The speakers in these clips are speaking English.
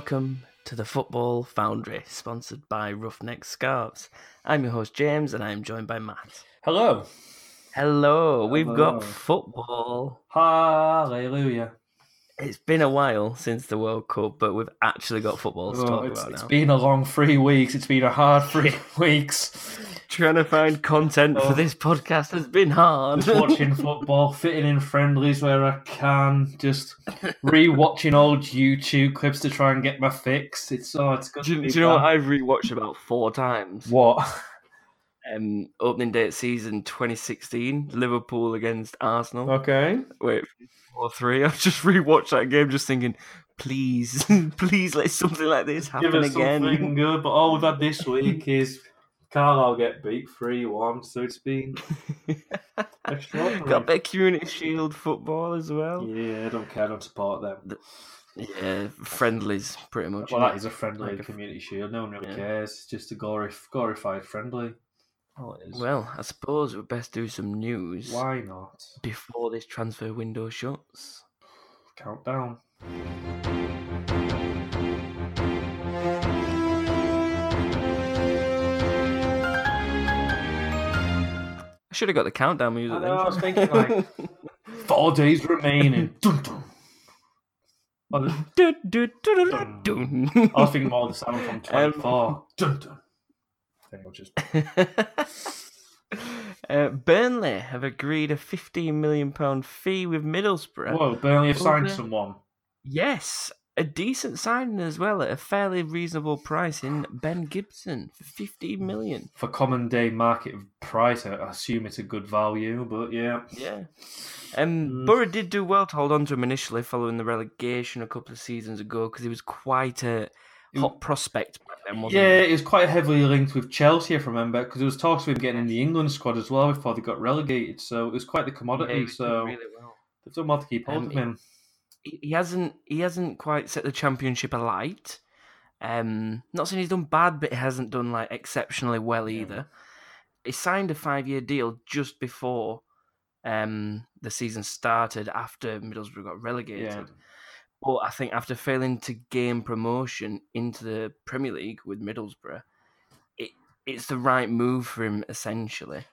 Hello welcome to the Football Foundry, sponsored by Ruffneck Scarves. I'm your host James, and I'm joined by Matt. Hello. Hello, we've got football. Hallelujah. It's been a while since the World Cup, but we've actually got football to Oh, talk it's about it's now. been a long three weeks. It's been a hard three weeks. Trying to find content for Oh. this podcast has been hard. Just watching football, fitting in friendlies where I can, just re-watching old YouTube clips to try and get my fix. It's oh, it's good. do, to you- be do you know what. I've rewatched about four times? What? Um, opening day season 2016, Liverpool against Arsenal. Okay. Wait, four three. I've just rewatched that game, just thinking, please, please let something like this Give happen us again. something good. But all we've had this week is Carlisle get beat three one. So it's been extraordinary. Got a bit Community Shield football as well. Yeah, I don't care. I don't support them. Yeah, friendlies pretty much. Well, that is a friendly Like a- community shield. No one really Yeah. cares. It's just a glorif- glorified friendly. All it is. Well, I suppose we'd best do some news Why not? before this transfer window shuts. Countdown. I should have got the countdown music I then. know, I was thinking, like- Four days remaining. dun, dun. Oh. I was thinking more of the sound from 24. Um, dun, dun. I think I'll uh, Burnley have agreed a £15 million fee with Middlesbrough. Whoa, Burnley have signed Okay. someone. Yes, a decent signing as well at a fairly reasonable price in Ben Gibson for 15 million. For common day market price, I assume it's a good value, but yeah. Yeah. Um, Mm. Boro did do well to hold on to him initially following the relegation a couple of seasons ago because he was quite a hot prospect then, Yeah, it was quite heavily linked with Chelsea, if I remember, because there was talks of him getting in the England squad as well before they got relegated. So it was quite the commodity. doing so really well. they've done well to keep hold Um, of him. he he hasn't he hasn't quite set the championship alight. Um, not saying he's done bad, but he hasn't done like exceptionally well Yeah. either. He signed a five year deal just before um the season started after Middlesbrough got relegated. Yeah. But I think after failing to gain promotion into the Premier League with Middlesbrough, it it's the right move for him essentially,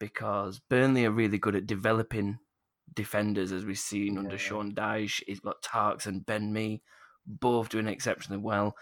because Burnley are really good at developing defenders, as we've seen under Yeah. Sean Dyche. He's got Tarks and Ben Mee, both doing exceptionally well,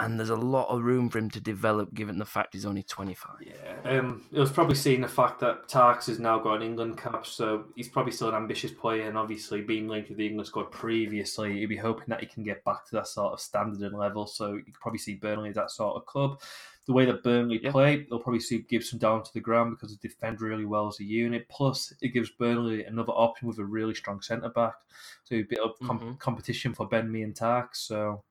and there's a lot of room for him to develop, given the fact he's only 25. Yeah, um, it was probably seeing the fact that Tarks has now got an England cap, so he's probably still an ambitious player, and obviously being linked with the England squad previously, he'd be hoping that he can get back to that sort of standard and level. So you could probably see Burnley as that sort of club. The way that Burnley Yeah. play, they'll probably see Gibson down to the ground because they defend really well as a unit. Plus, it gives Burnley another option with a really strong centre back, so a bit of com- Mhm. competition for Ben, Me, and Tarks. So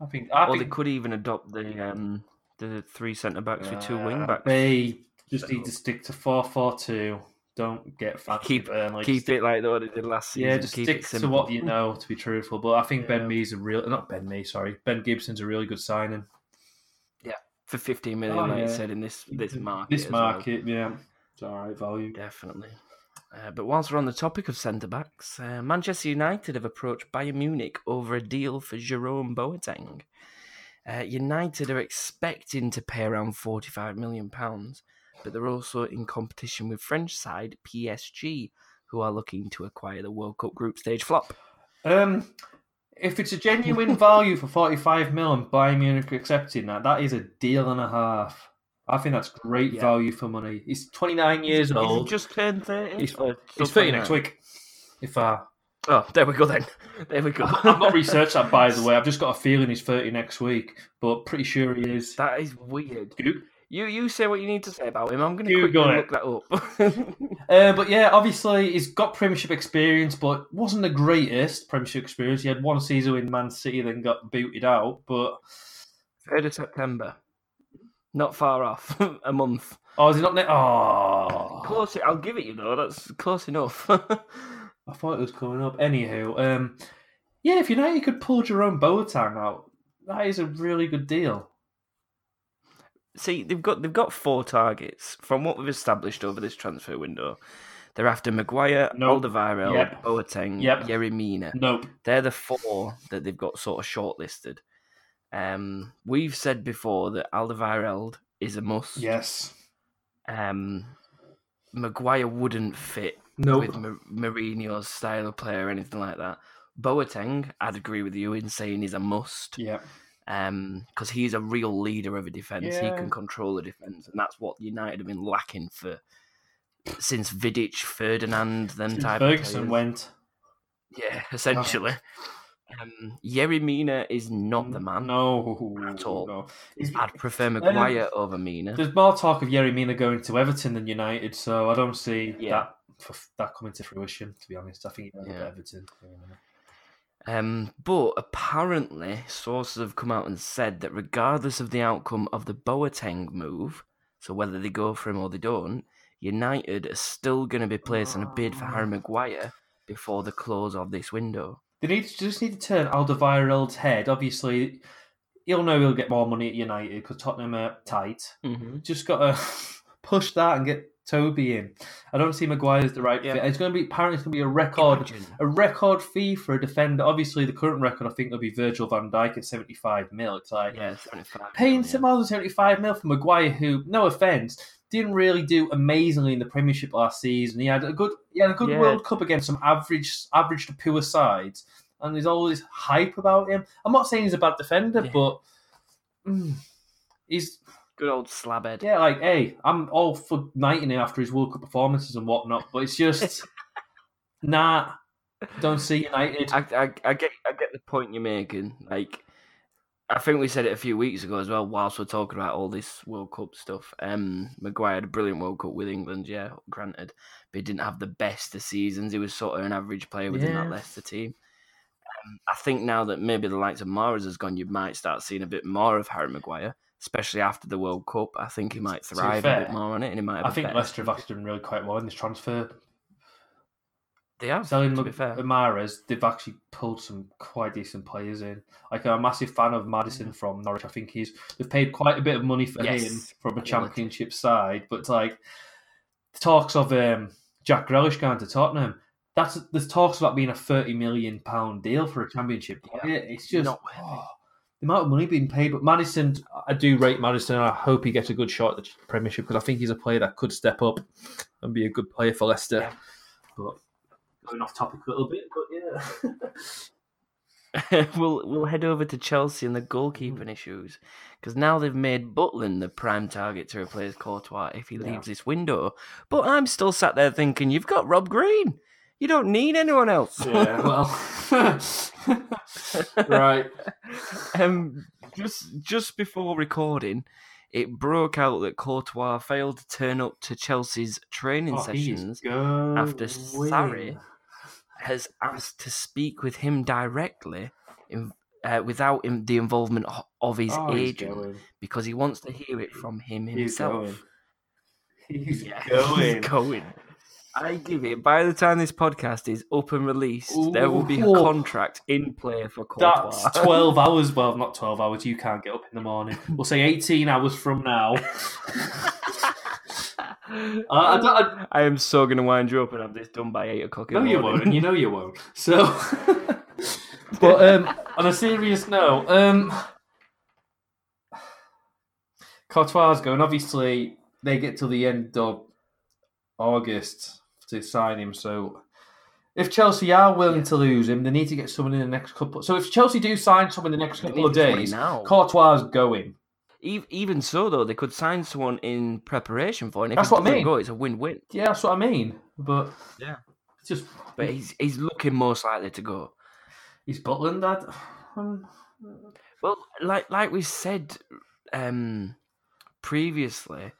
I think I Or they could even adopt the um, the three centre backs with two wing backs. They just need to stick to four four two. Don't get fancy Keep- Burnley. Keep Just- it like what they did last season. yeah, just keep stick to what you know. To be truthful, but I think Yeah. Ben Mee's a real not Ben Mee. Sorry, Ben Gibson's a really good signing. Yeah, for 15 million, Oh, like you said, in this this market. This as well. market, yeah, it's all right value. Definitely. Uh, but whilst we're on the topic of centre backs, uh, Manchester United have approached Bayern Munich over a deal for Jerome Boateng. Uh, United are expecting to pay around £45 million, but they're also in competition with French side PSG, who are looking to acquire the World Cup group stage flop. Um, if it's a genuine value for forty five mil and Bayern Munich accepting that, that is a deal and a half. I think that's great Yeah. value for money. He's twenty nine years Is he old. just turned 30? He's- He's thirty next week. If I. Oh, there we go then. There we go. I've not researched that by the way. I've just got a feeling he's 30 next week, but pretty sure he is. That is weird. You you say what you need to say about him. I'm going to quickly look that up. Uh, but yeah, obviously he's got Premiership experience, but wasn't the greatest Premiership experience. He had one season in Man City, then got booted out. But Third of September. Not far off. a month. oh, is he not? Ne- oh, Close. I'll give it you though. That's close enough. I thought it was coming up. Anywho, um, yeah, if United could pull Jerome Boateng out, that is a really good deal. See, they've got they've got four targets from what we've established over this transfer window. They're after Maguire, Nope. Alderweireld, Yep. Boateng, Yep. Yerry Mina. Nope. They're the four that they've got sort of shortlisted. Um, we've said before that Alderweireld is a must. Yes. Um, Maguire wouldn't fit Nope. with Ma- Mourinho's style of play or anything like that. Boateng, I'd agree with you in saying he's a must. Yeah. Um, because he's a real leader of a defence. He can control the defence, and that's what United have been lacking for since Vidic, Ferdinand, then Since type Ferguson of went. Yeah, essentially. Um, Yerry Mina is not the man. No. At all. No. I'd prefer Maguire over Mina. There's more talk of Yerry Mina going to Everton than United, so I don't see Yeah. that that coming to fruition. To be honest, I think end Yeah. Everton. Um, but apparently, sources have come out and said that regardless of the outcome of the Boateng move, so whether they go for him or they don't, United are still going to be placing a bid for Harry Maguire before the close of this window. They need to just need to turn Alderweireld's head. Obviously, he'll know he'll get more money at United because Tottenham are tight. Mm-hmm. Just got to push that and get Toby in. I don't see Maguire as the right Yeah. fit. It's going to be apparently it's going to be a record Imagine. a record fee for a defender. Obviously, the current record I think will be Virgil van Dijk at seventy five mil. It's like Yeah, 75. paying yeah. some more than seventy five mil for Maguire, who, no offense, didn't really do amazingly in the Premiership last season. He had a good, he had a good Yeah. World Cup against some average, average to poor sides, and there's all this hype about him. I'm not saying he's a bad defender, Yeah. but mm, he's Good old slabhead. yeah, like hey, I'm all for knighting him after his World Cup performances and whatnot, but it's just nah. Don't see United. I, I, I get I get the point you're making. Like, I think we said it a few weeks ago as well. Whilst we're talking about all this World Cup stuff, um, Maguire had a brilliant World Cup with England. Yeah, granted, but he didn't have the best of seasons. He was sort of an average player within Yeah. that Leicester team. Um, I think now that maybe the likes of Mahrez has gone, you might start seeing a bit more of Harry Maguire, especially after the World Cup. I think he might thrive a bit more on it, and he might. I think Leicester have actually done really quite well in this transfer. They have, Selling to be fair. Mahrez, they've actually pulled some quite decent players in. Like I'm a massive fan of Maddison from Norwich. I think he's they've paid quite a bit of money for Yes, him from a championship side. But like talks of um, Jack Grealish going to Tottenham. That's there's talks about being a thirty million pound deal for a championship player. It's just oh, the amount of money being paid. But Maddison, I do rate Maddison. and I hope he gets a good shot at the Premiership because I think he's a player that could step up and be a good player for Leicester. Yeah. But going off topic a little bit, but yeah. we'll we'll head over to Chelsea and the goalkeeping issues because now they've made Butland the prime target to replace Courtois if he Yeah. leaves this window. But I'm still sat there thinking, you've got Rob Green. You don't need anyone else. yeah, well, right. um, just just before recording, it broke out that Courtois failed to turn up to Chelsea's training Oh, sessions after Sarri has asked to speak with him directly in, uh, without in, the involvement of his Oh, agent because he wants to hear it from him He's himself. going. He's Yeah, going. he's going. I give it. By the time this podcast is up and released, there will be a contract in play for Courtois. That's 12 hours. Well, not 12 hours. You can't get up in the morning. We'll say 18 hours from now. I, I, don't- I, am so going to wind you up and have this done by eight o'clock. In no, the you won't. And you know you won't. So, but um, on a serious note, um, Courtois going. Obviously, they get till the end of August to sign him. So, if Chelsea are willing to lose him, they need to get someone in the next couple. So, if Chelsea do sign someone in the next couple of days. Courtois going. Ev- Even so, though, they could sign someone in preparation for it. And That's what I mean. Go, it's a win-win. Yeah, that's what I mean. But Yeah. it's just But he's he's looking most likely to go. he's Butland that. Um, Well, like like we said um, previously,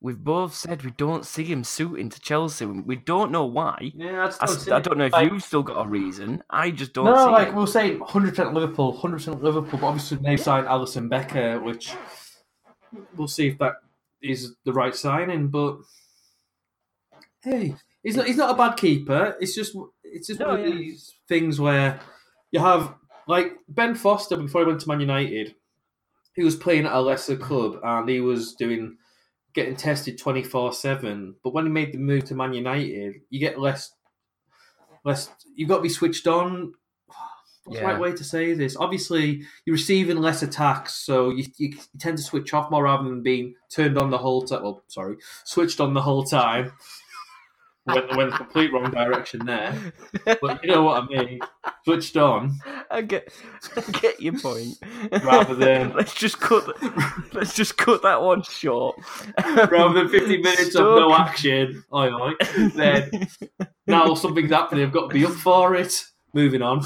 we've both said we don't see him suiting to Chelsea. We don't know why. yeah, I, just I, don't see I don't know if Like- you've still got a reason. I just don't No, see like it. we'll say 100% Liverpool, 100% Liverpool. But obviously they've signed Alisson Becker, which we'll see if that is the right signing. But hey, he's not, he's not a bad keeper. It's just it's just No, one of yeah. these things where you have like Ben Foster before he went to Man United. He was playing at a lesser club and he was doing getting tested twenty four seven. But when he made the move to Man United, you get less, less. You've got to be switched on. What's the Yeah. right way to say this? Obviously, you're receiving less attacks, so you, you, tend to switch off more rather than being turned on the whole time. Well, sorry, switched on the whole time. went, went the complete wrong direction there, but you know what I mean. Switched on. I get, I get your point. Rather than- let's just cut, let's just cut that one short. rather than 50 minutes of no action. Oi, oi. Then now something's happening. I've got to be up for it. Moving on.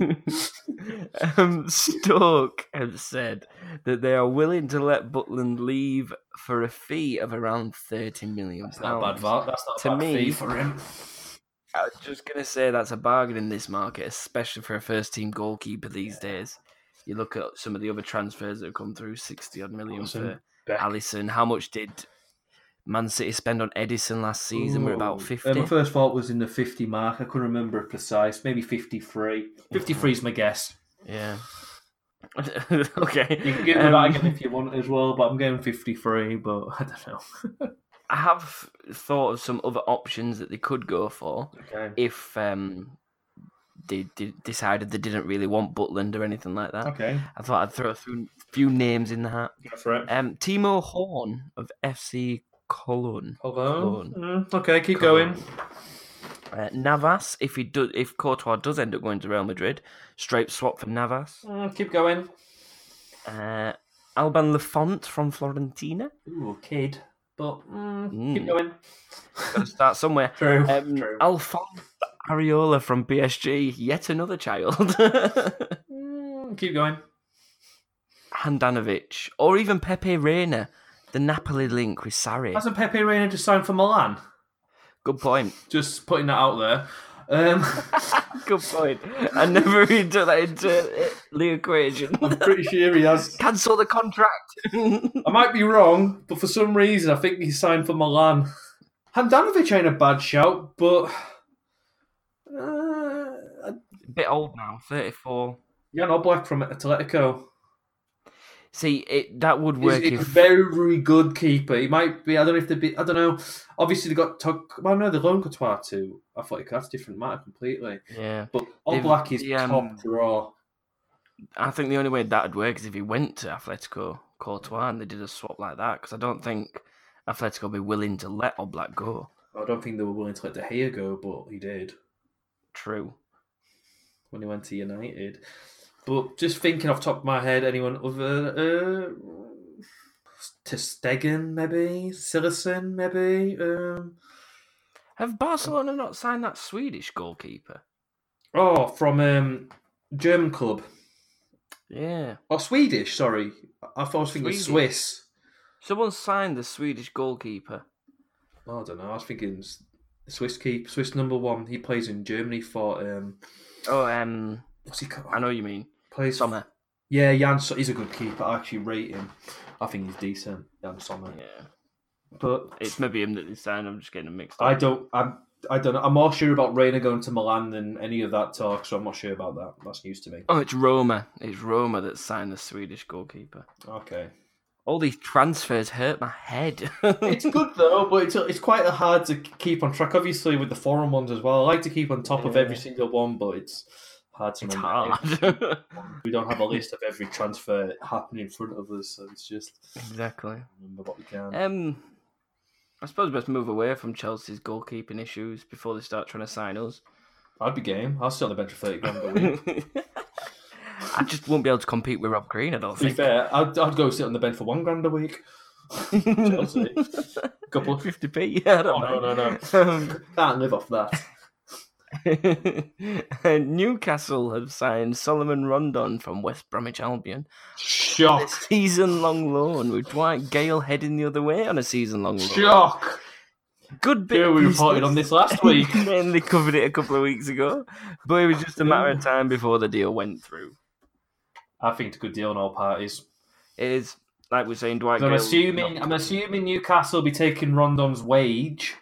um, Stoke have said that they are willing to let Butland leave for a fee of around thirty million That's not a bad val- That's not a To bad me- fee for him. I was just gonna say that's a bargain in this market, especially for a first-team goalkeeper these days. You look at some of the other transfers that have come through, sixty odd million Alisson, for Beck. Alisson. How much did Man City spend on Ederson last season? We're about fifty. Uh, my first thought was in the 50 mark. I couldn't remember it precise. Maybe 53. 53 is my guess. Yeah. okay. You can give me Um, that again if you want as well, but I'm going 53, but I don't know. I have thought of some other options that they could go for Okay. if um, they, they decided they didn't really want Butland or anything like that. Okay. I thought I'd throw a few, few names in the hat. Go for it. Um, Timo Horn of FC Cologne. Cologne. Mm, okay, keep going. Uh, Navas, if he does, if Courtois does end up going to Real Madrid, straight swap for Navas. Mm, keep going. Uh, Alban Lafont from Fiorentina. Ooh, kid. But mm, keep Mm. going. Got to start somewhere. True. Um, True. Alphonse Areola from PSG, yet another child. Mm, keep going. Handanovic, or even Pepe Reina, the Napoli link with Sarri. Hasn't Pepe Reina just signed for Milan? Good point. Just putting that out there. Um, Good point. I never even took that into the equation. I'm pretty sure he has. Cancel the contract. I might be wrong, but for some reason I think he signed for Milan. Handanovic ain't a bad shout, but uh, Bit old now, 34. Jan Oblak from Atletico. See, it that would work he's a if very good keeper. He might be. I don't know if they be. I don't know. Obviously, they got. Tug, well, no, they loaned Courtois to. I thought that's a different matter completely. yeah. But They've- Oblak is the, um, top draw. I think the only way that would work is if he went to Atletico Courtois and they did a swap like that. Because I don't think Atletico would be willing to let Oblak go. I don't think they were willing to let De Gea go, but he did True. when he went to United. But just thinking off the top of my head, anyone other uh, Stegen maybe, Cillessen maybe. Um, Have Barcelona not signed that Swedish goalkeeper? oh, from um, German club. Yeah. Oh, Swedish. Sorry, I thought I was thinking Swedish. Swiss. Someone signed the Swedish goalkeeper. Oh, I don't know. I was thinking Swiss keep Swiss number one. He plays in Germany for um. Oh, um, What's he called? I know what you mean. Plays Sommer. Yeah, Yann. He's a good keeper. I actually rate him. I think he's decent, Yann Sommer. Yeah. But It's maybe him that they signed. I'm just getting mixed up. I don't. I'm. I don't know. I'm more sure about Reina going to Milan than any of that talk, so I'm not sure about that. That's news to me. Oh, it's Roma. It's Roma that signed the Swedish goalkeeper. Okay. All these transfers hurt my head. It's good though, but it's it's quite hard to keep on track. Obviously, with the foreign ones as well. I like to keep on top of every single one, but it's hard to It's remember. hard. We don't have a list of every transfer happening in front of us, so it's just exactly. remember what we can. Um, I suppose let's move away from Chelsea's goalkeeping issues before they start trying to sign us. I'd be game. I'll sit on the bench for thirty grand a week. I just won't be able to compete with Rob Green. I don't to be think. fair, I'd, I'd go sit on the bench for one grand a week. Chelsea. Couple of fifty p. Yeah, I don't Oh, no, mind. no, Um, can't live off that. Newcastle have signed Solomon Rondon from West Bromwich Albion. Shock, Season long loan with Dwight Gayle heading the other way on a season long loan. shock. Good bit. Yeah, we reported on this last week. Mainly covered it a couple of weeks ago, but it was just a matter of time before the deal went through. I think it's a good deal on all parties. It is like we're saying, Dwight. So I'm Gayle assuming not- I'm assuming Newcastle will be taking Rondon's wage,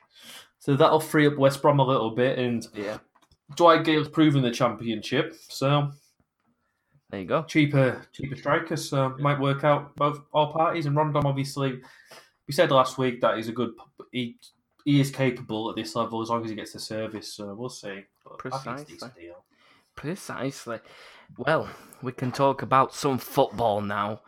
so that'll free up West Brom a little bit. And yeah. Dwight Gayle's proven the championship, so There you go. cheaper cheaper strikers, so might work out both all parties. And Rondon obviously we said last week that he's a good. He he is capable at this level as long as he gets the service. So we'll see. But I think it's a decent Precisely. Precisely. Well, we can talk about some football now.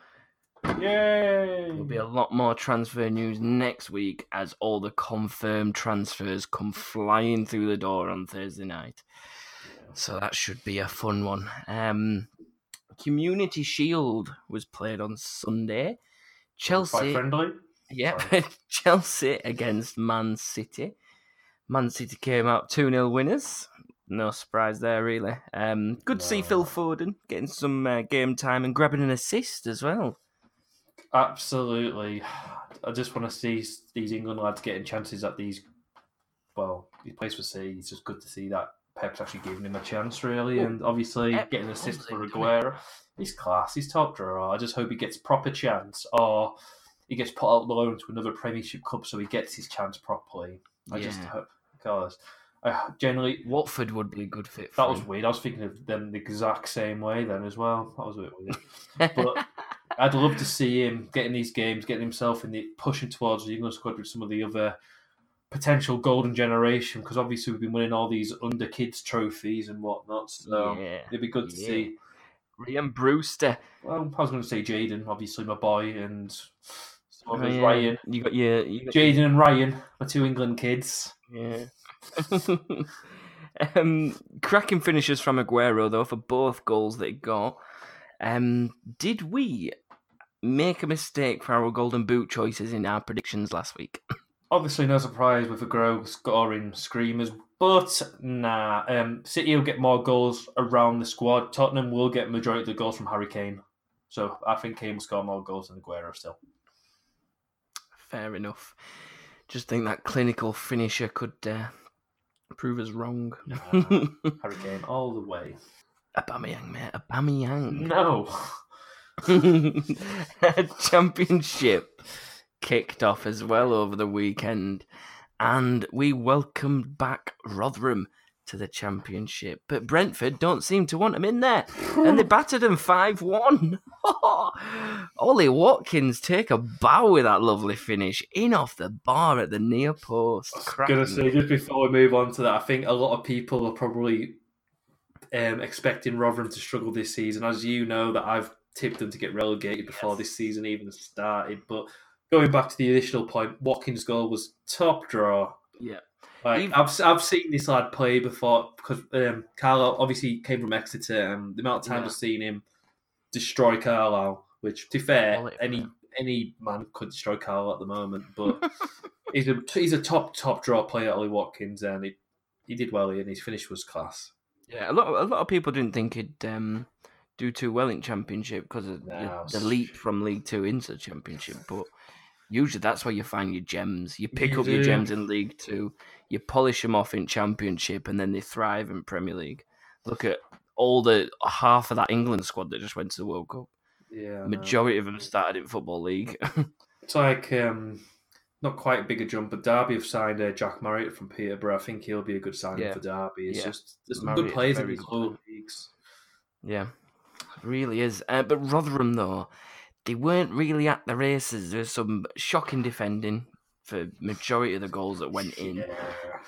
Yay! There'll be a lot more transfer news next week as all the confirmed transfers come flying through the door on Thursday night. So that should be a fun one. Um, Community Shield was played on Sunday. Quite Chelsea, friendly. yep, Chelsea against Man City. Man City came out 2 0 winners. No surprise there, really. Um, good to see Phil Foden getting some uh, game time and grabbing an assist as well. Absolutely. I just want to see these England lads getting chances at these. Well, he plays for City. It's just good to see that Pep's actually giving him a chance, really, Well, and obviously Pep getting an assist for Aguero. He's class. He's top drawer. I just hope he gets proper chance, or he gets put out the loan to another Premiership club so he gets his chance properly. I just hope because I generally Watford would be a good fit for that was weird. I was thinking of them the exact same way then as well. That was a bit weird. But I'd love to see him getting these games, getting himself in the pushing towards the England squad with some of the other potential golden generation. Because obviously we've been winning all these under kids trophies and whatnot. So yeah. it'd be good to Yeah. see. Ryan Brewster. Well, I was going to say Jadon, obviously my boy, and some of Oh, yeah. Ryan. You got your. You got Jadon and Ryan, my two England kids. Yeah. um, cracking finishes from Aguero though for both goals that he got. Um, did we make a mistake for our golden boot choices in our predictions last week? Obviously, no surprise with Aguero scoring screamers, but nah. Um, City will get more goals around the squad. Tottenham will get majority of the goals from Harry Kane. So I think Kane will score more goals than Aguero still. Fair enough. Just think that clinical finisher could uh, prove us wrong. Harry Kane all the way. Aubameyang, mate. Aubameyang. No. championship kicked off as well over the weekend, and we welcomed back Rotherham to the championship. But Brentford don't seem to want them in there, and they battered them 5 1. Ollie Watkins take a bow with that lovely finish in off the bar at the near post. Gonna say just before we move on to that, I think a lot of people are probably um, expecting Rotherham to struggle this season. As you know, that I've tipped them to get relegated before Yes. this season even started. But going back to the initial point, Watkins' goal was top draw. Yeah. Like Even- I've I've seen this lad play before because um, Carlisle obviously came from Exeter. And the amount of times Yeah. I've seen him destroy Carlisle, which to be fair, Well, it- any any man could destroy Carlisle at the moment, but he's a he's a top top draw player, Ollie Watkins, and he he did well and his finish was class. Yeah, a lot a lot of people didn't think he'd um, do too well in Championship because of the, No, the leap from League Two into Championship. But usually that's where you find your gems. You pick You up your gems in League Two, you polish them off in Championship, and then they thrive in Premier League. Look at all the half of that England squad that just went to the World Cup. Yeah. Majority of them started in Football League. It's like um, not quite a bigger jump, but Derby have signed uh, Jack Marriott from Peterborough. I think he'll be a good signing Yeah. for Derby. It's Yeah. just there's some good players in these lower leagues. Yeah, really is. Uh, but Rotherham, though, they weren't really at the races. There's some shocking defending for majority of the goals that went in, Yeah.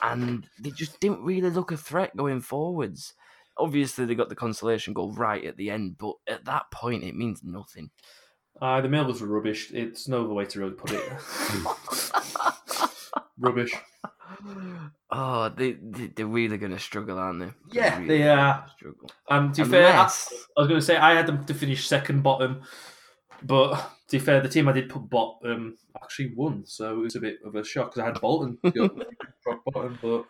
and they just didn't really look a threat going forwards. Obviously, they got the consolation goal right at the end, but at that point, it means nothing. Uh, the Millers were rubbish. It's no other way to really put it. rubbish. Oh, they, they they're really going to struggle, aren't they? They're Yeah, really they are. Struggle. Um, to be fair, I, I was going to say I had them to finish second bottom, but to be fair, the team I did put bottom actually won, so it was a bit of a shock because I had Bolton bottom. But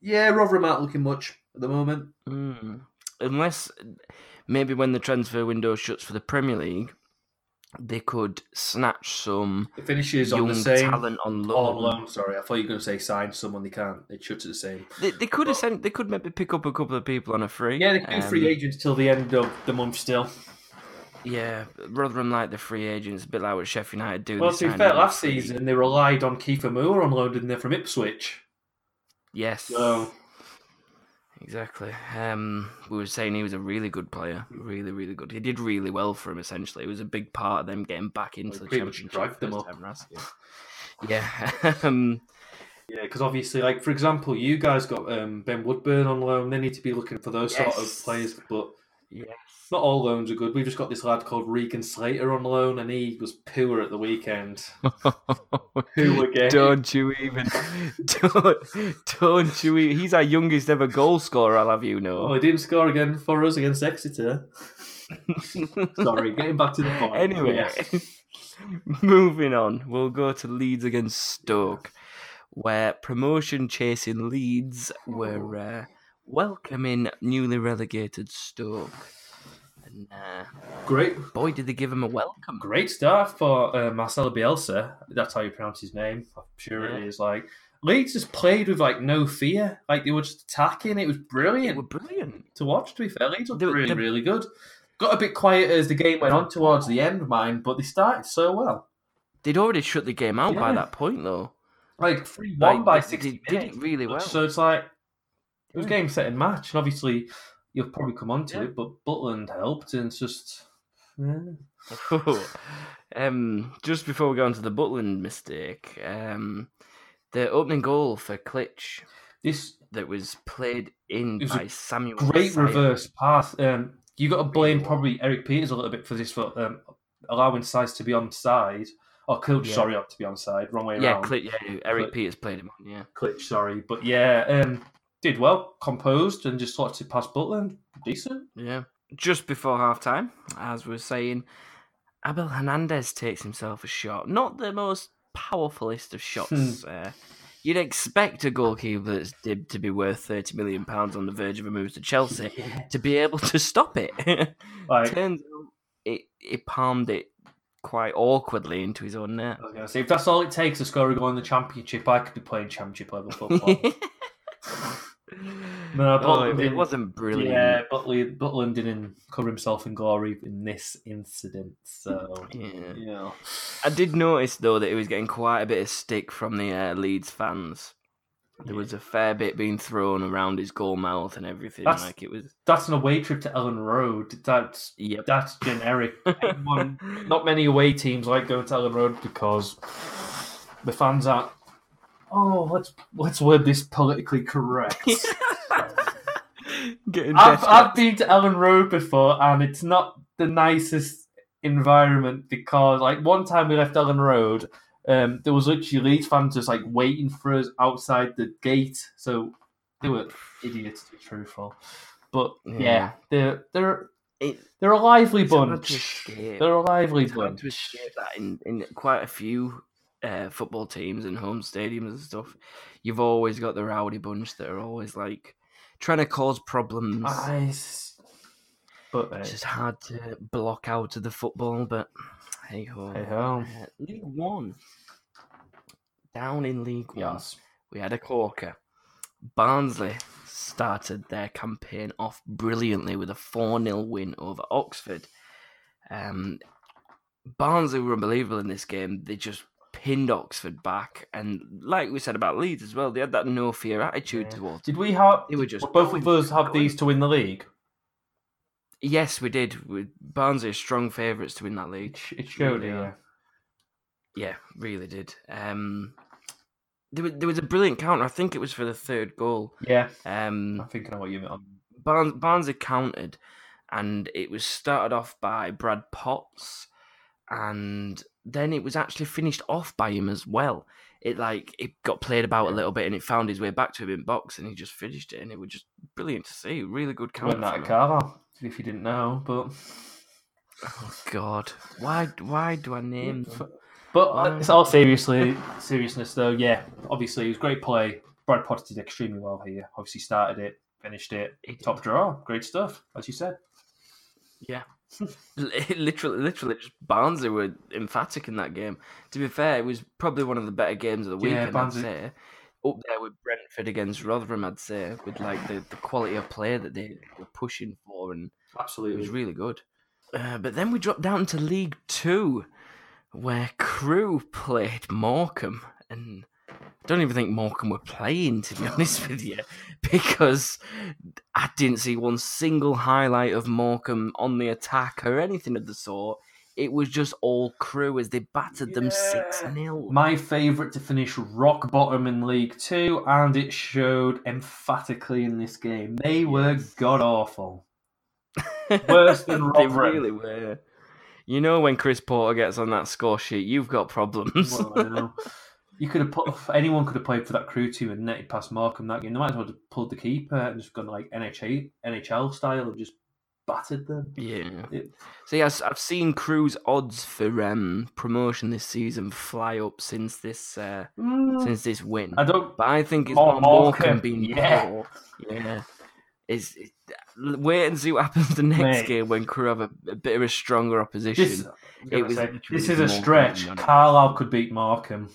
yeah, Rotherham aren't looking much at the moment. Mm. Unless maybe when the transfer window shuts for the Premier League, they could snatch some It finishes on the same. talent on On loan. loan, sorry. I thought you were going to say sign someone. They can't. It should at the same. They, they could have sent, they could maybe pick up a couple of people on a free. Yeah, they can do free Um, agents till the end of the month still. Yeah, rather than like the free agents, a bit like what Sheffield United do. Well, to be fair, last season they relied on Kieffer Moore on loan, didn't they, from Ipswich? Yes, So exactly. Um, we were saying he was a really good player, really, really good. He did really well for him. Essentially, it was a big part of them getting back into Well, the championship them up. Yeah. um, Yeah, because obviously, like for example, you guys got um, Ben Woodburn on loan. They need to be looking for those sort of players, but yes. Not all loans are good. We've just got this lad called Regan Slater on loan, and he was poor at the weekend. Who again? Don't you even? Don't, don't you? Even, he's our youngest ever goal scorer. I'll have you Oh, know. he didn't score again for us against Exeter. Sorry, getting back to the point. Anyway, Yeah. moving on, we'll go to Leeds against Stoke, where promotion chasing Leeds were uh, welcoming newly relegated Stoke. Great, boy, did they give him a welcome. great start for uh, Marcelo Bielsa. That's how you pronounce his name. I'm sure Yeah. it is. Like Leeds just played with like no fear. Like they were just attacking. It was They brilliant. were brilliant. to watch. To be fair, Leeds looked They were- really, they- really good. Got a bit quiet as the game went on towards the end, mind, but they started so well. They'd already shut the game out by that point, though. Like three one Like, by they- sixty they did it really well. So it's like it was Yeah. game set and match, and obviously you'll probably come on to Yeah. it, but Butland helped, and it's just yeah. um, just before we go on to the Butland mistake, um, the opening goal for Klich this that was played in was by Samuel. great reverse pass. Um, you got to blame probably Erik Pieters a little bit for this for um, allowing Size to be on side or Coach, Yeah. sorry, to be on side, wrong way Yeah, around. Klich, yeah, Eric Klich. Peters played him on. Yeah, Klich, sorry, but yeah, um, did well, composed, and just slotted it past Butland. Decent. yeah. Just before half time, as we are saying, Abel Hernandez takes himself a shot. Not the most powerfulest of shots. uh, you'd expect a goalkeeper that's dibbed to be worth thirty million pounds on the verge of a move to Chelsea to be able to stop it. Like Turns out it, it palmed it quite awkwardly into his own net. I was say, if that's all it takes to score a goal in the championship, I could be playing championship level football. No, Oh, Butland it, it wasn't brilliant. Yeah, Butland, Butland didn't cover himself in glory in this incident. So Yeah. yeah, I did notice though that he was getting quite a bit of stick from the uh, Leeds fans. There was a fair bit being thrown around his goal mouth and everything. That's- Like it was. that's an away trip to Elland Road. That's Yep. that's generic. Everyone- not many away teams like going to Elland Road because the fans aren't. Oh, let's let's word this politically correct. I've. I've been to Elland Road before, and it's not the nicest environment because, like, one time we left Elland Road, um, there was literally Leeds fans just like waiting for us outside the gate. So they were idiots, to be truthful. But yeah, Yeah. they're they're It- they're a lively it's hard to bunch. They're a lively It's bunch. to escape that in, in quite a few uh, football teams and home stadiums and stuff. You've always got the rowdy bunch that are always like trying to cause problems. I s- But uh, It's just hard to block out of the football, but hey ho. hey ho. Uh, League One. Down in League One, Yes. we had a corker. Barnsley started their campaign off brilliantly with a 4 0 win over Oxford. Um, Barnsley were unbelievable in this game. They just pinned Oxford back. And like we said about Leeds as well, they had that no fear attitude Yeah. towards Did we have? They were just both going, of us have going. these to win the league. Yes, we did. We, Barnsley are strong favourites to win that league. It, showed it. Really Yeah. Yeah, really did. Um, there was there was a brilliant counter. I think it was for the third goal. Yeah. Um, I'm thinking of what you meant. Barnes Barnes had countered, and it was started off by Brad Potts, and then it was actually finished off by him as well. It like it got played about a little bit, and it found his way back to him in box, and he just finished it, and it was just brilliant to see. Really good counter. Went that. Carval, if you didn't know, but Oh God, why why do I name them? but Why? it's all seriously seriousness though. Yeah, obviously it was great play. Brad Potter did extremely well here. Obviously started it, finished it, top draw, great stuff, as you said. Yeah. literally, literally, just Barnsley were emphatic in that game. To be fair, it was probably one of the better games of the Yeah, weekend. I'd Barnsley- say up there with Brentford against Rotherham. I'd say with like the, the quality of play that they were pushing for, and absolutely, it was really good. Uh, but then we dropped down to League Two, where Crewe played Morecambe, and I don't even think Morecambe were playing, to be honest with you, because I didn't see one single highlight of Morecambe on the attack or anything of the sort. it was just all Crewe as they battered them six Yeah. 0 My favourite to finish rock bottom in League Two, and it showed emphatically in this game. They were god awful. Worse than they really were. You know when Chris Porter gets on that score sheet, you've got problems. Well, I know. You could have put anyone could have played for that Crewe team and netted past Morecambe that game. They might as well have pulled the keeper and just gone like NHL NHL style and just battered them. yeah. It- See, I've, I've seen Crewe's odds for um, promotion this season fly up since this uh, Mm, since this win. I don't. But I think it's More Morecambe, Morecambe being yeah. poor. Yeah. It, wait and see what happens the next Mate. game when Crewe have a, a bit of a stronger opposition. This, It was say, this is a stretch. Carlisle could beat Morecambe.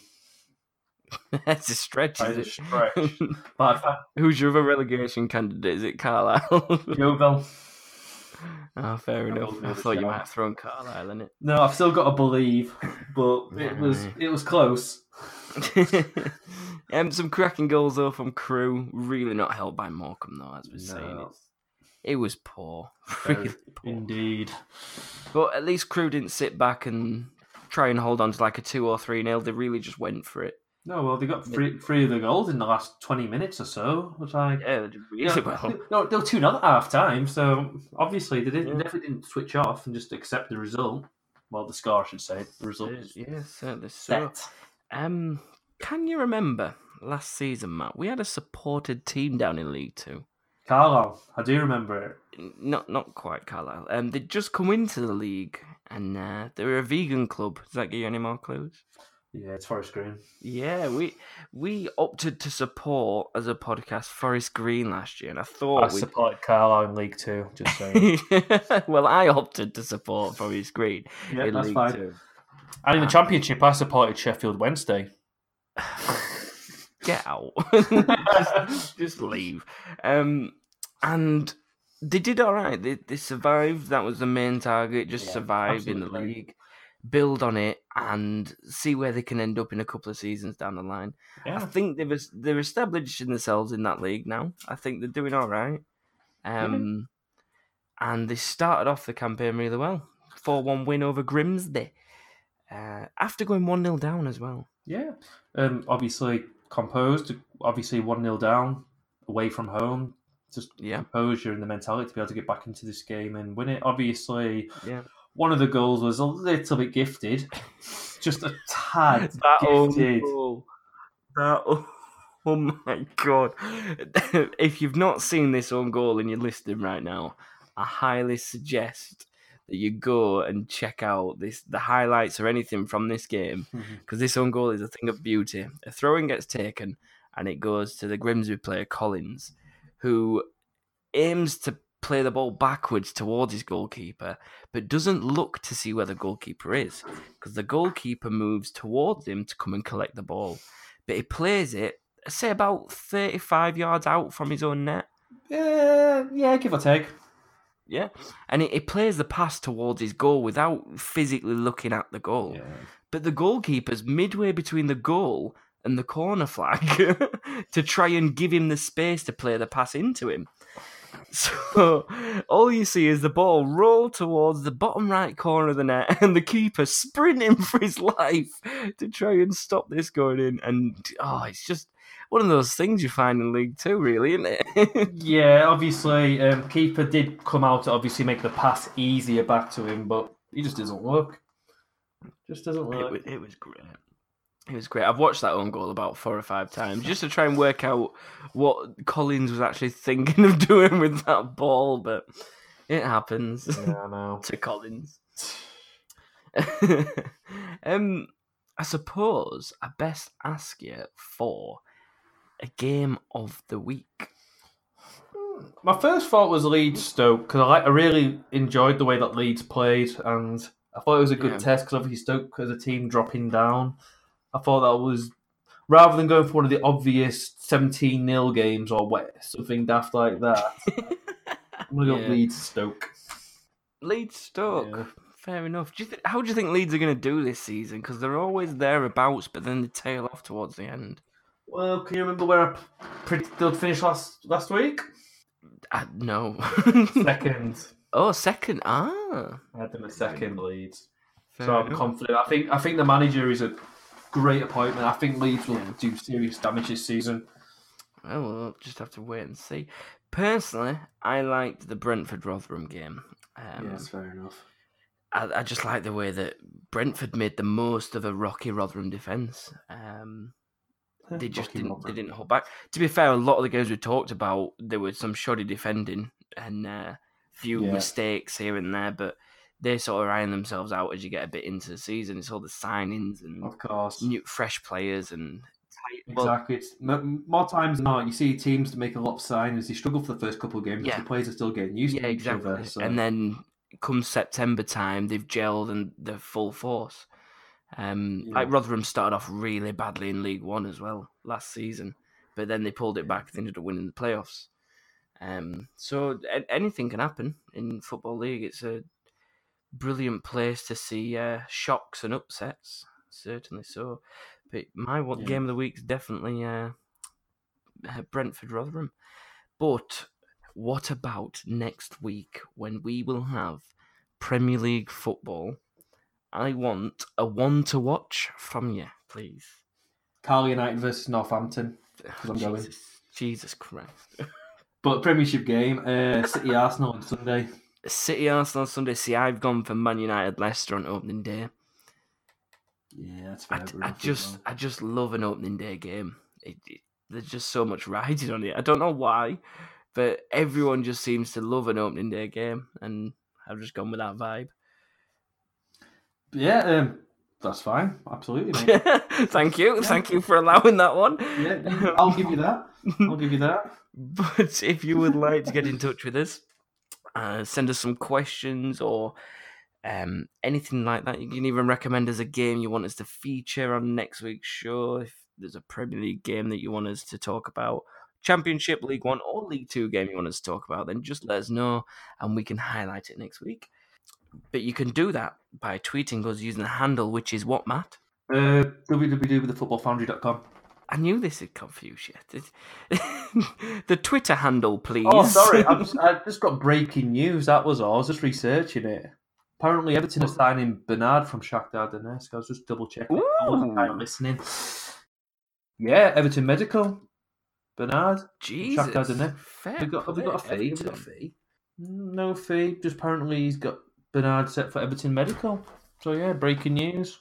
That's a stretch. That Is a stretch. But Who's your other relegation candidate? Is it Carlisle? Yeovil. oh, fair enough. I thought you might have thrown Carlisle in it. No, I've still got to believe, but it was it was close. um, some cracking goals though from Crewe. Really not helped by Morecambe though, as we're saying. It's, it was poor, really poor. Indeed. But at least Crewe didn't sit back and try and hold on to like a two or three nil. They really just went for it. No, well, they got three, three of the goals in the last 20 minutes or so, which I. Yeah, they did really well. no, they were 2 0 at half time, so obviously they, didn't, Yeah. definitely didn't switch off and just accept the result. Well, the score, I should say. The result is Yeah, certainly so. set. Um, can you remember last season, Matt? We had a supported team down in League Two. Carlisle, I do remember it. Not not quite Carlisle. Um, they'd just come into the league, and uh, they were a vegan club. Does that give you any more clues? Yeah, it's Forest Green. Yeah, we we opted to support as a podcast Forest Green last year, and I I thought we. supported Carlisle in League Two, just saying. well, I opted to support Forest Green yeah, in that's League fine. Two. And in the Championship, I supported Sheffield Wednesday. Get out. just, just leave. Um, and they did all right. They, they survived. That was the main target. Just Yeah, survive in the league, build on it, and see where they can end up in a couple of seasons down the line. I think they've they're establishing themselves in that league now. I think they're doing all right. Um, and they started off the campaign really well. Four one win over Grimsby. Uh, after going one 0 down as well. Yeah. Um, obviously composed, obviously 1 0 down, away from home. Just Yeah. composure and the mentality to be able to get back into this game and win it. Obviously, Yeah. One of the goals was a little bit gifted, just a tad that gifted. That oh, oh my god! if you've not seen this own goal and you're listening right now, I highly suggest that you go and check out this the highlights or anything from this game mm-hmm. because this own goal is a thing of beauty. A throw-in gets taken and it goes to the Grimsby player Collins, who aims to play the ball backwards towards his goalkeeper, but doesn't look to see where the goalkeeper is because the goalkeeper moves towards him to come and collect the ball. But he plays it, say about 35 yards out from his own net. Yeah, yeah, give or take. Yeah. And he, he plays the pass towards his goal without physically looking at the goal. Yeah. But the goalkeeper's midway between the goal and the corner flag to try and give him the space to play the pass into him. So all you see is the ball roll towards the bottom right corner of the net and the keeper sprinting for his life to try and stop this going in. And oh, it's just one of those things you find in League Two, really, isn't it? Yeah, obviously, um, keeper did come out to obviously make the pass easier back to him, but he just doesn't work. Just doesn't It work. was, it was great. It was great. I've watched that own goal about four or five times just to try and work out what Collins was actually thinking of doing with that ball, but it happens Yeah, I know. to Collins. um, I suppose I best ask you for a game of the week. My first thought was Leeds Stoke because I, like, I really enjoyed the way that Leeds played, and I thought it was a good Yeah. test because obviously Stoke as a team dropping down. I thought that was rather than going for one of the obvious 17 0 games or what, something daft like that. I'm gonna go Yeah. Leeds Stoke. Leeds Stoke. Yeah. Fair enough. Do you th- how do you think Leeds are going to do this season? Because they're always thereabouts, but then they tail off towards the end. Well, can you remember where I predicted they'd finish last last week? Uh, no. Second. oh, second. Ah. I had them a second Leeds. so I'm confident. I think I think the manager is a great appointment. I think Leeds will Yeah. do serious damage this season. Well, we'll just have to wait and see. Personally, I liked the Brentford Rotherham game. Um, yes, fair enough. I, I just like the way that Brentford made the most of a rocky Rotherham defence. Um, they just Rocky didn't, they didn't hold back. To be fair, a lot of the games we talked about, there was some shoddy defending and uh, few Yeah. mistakes here and there, but they sort of iron themselves out as you get a bit into the season. It's all the signings and Of course. new, fresh players and tight. Well, Exactly. It's, m- more times than not, you see teams make a lot of signings. They struggle for the first couple of games. Yeah. The players are still getting used yeah, to each exactly. other. So. And then come September time, they've gelled and they're full force. Um, Yeah. Like Rotherham started off really badly in League One as well last season, but then they pulled it back. They ended up winning the playoffs. Um, so anything can happen in football league. It's a brilliant place to see uh, shocks and upsets, certainly so. But my Yeah. game of the week is definitely uh, uh, Brentford Rotherham. But what about next week when we will have Premier League football? I want a one to watch from you, please. Carl United versus Northampton. I'm going. Jesus, Jesus Christ. But Premiership game, uh, City Arsenal on Sunday. City Arsenal Sunday. See, I've gone for Man United Leicester on opening day. Yeah, that's I, fair. I Bruno just. I just love an opening day game. It, it- there's just so much riding on it. I don't know why, but everyone just seems to love an opening day game, and I've just gone with that vibe. Yeah, um, that's fine. Absolutely, mate. Thank you, thank you for allowing that one. yeah, I'll give you that. I'll give you that. But if you would like to get in touch with us, uh, send us some questions or um, anything like that. You can even recommend us a game you want us to feature on next week's show. If there's a Premier League game that you want us to talk about, Championship, League One, or League Two game you want us to talk about, then just let us know and we can highlight it next week. But you can do that by tweeting us using the handle, which is what, Matt? Uh, www.thefootballfoundry.com. I knew this would confuse you. the Twitter handle, please. Oh, sorry. I'm, s- I just got breaking news. That was all. I was just researching it. Apparently, Everton are signing Bernard from Shakhtar Donetsk. I was just double checking. I wasn't kind of Ooh. listening. Yeah, Everton Medical. Bernard. Jesus. Shakhtar Donetsk. Fair Have we got, have we got a fee? Have we got a fee? No fee. Just apparently he's got Bernard set for Everton Medical. So yeah, breaking news.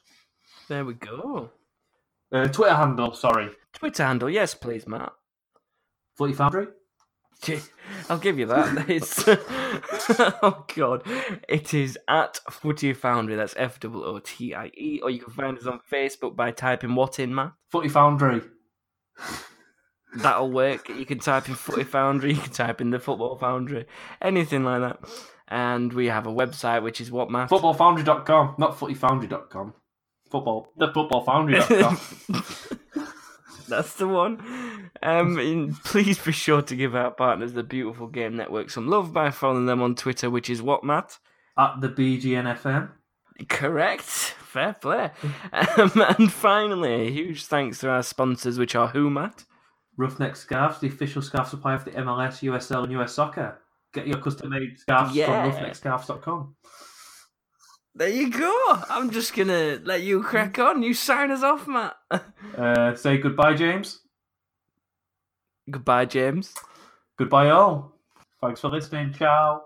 There we go. Uh, Twitter handle, sorry. Twitter handle, yes, please, Matt. Footy Foundry. I'll give you that. It's oh god, it is at Footy Foundry. That's F O O T I E. Or you can find us on Facebook by typing what in, Matt. Footy Foundry. That'll work. You can type in Footy Foundry. You can type in the Football Foundry. Anything like that. And we have a website, which is what, Matt? Footballfoundry.com, not footyfoundry.com. Football. The footballfoundry.com. That's the one. Um, and please be sure to give our partners, the Beautiful Game Network, some love by following them on Twitter, which is what, Matt? At the BGNFM. Correct. Fair play. Um, and finally, a huge thanks to our sponsors, which are who, Matt? Ruffneck Scarves, the official scarf supplier for the MLS, USL, and US Soccer. Get your custom made scarves Yeah. from ruffneckscarves.com. There you go. I'm just going to let you crack on. You sign us off, Matt. Uh, say goodbye, James. Goodbye, James. Goodbye, all. Thanks for listening. Ciao.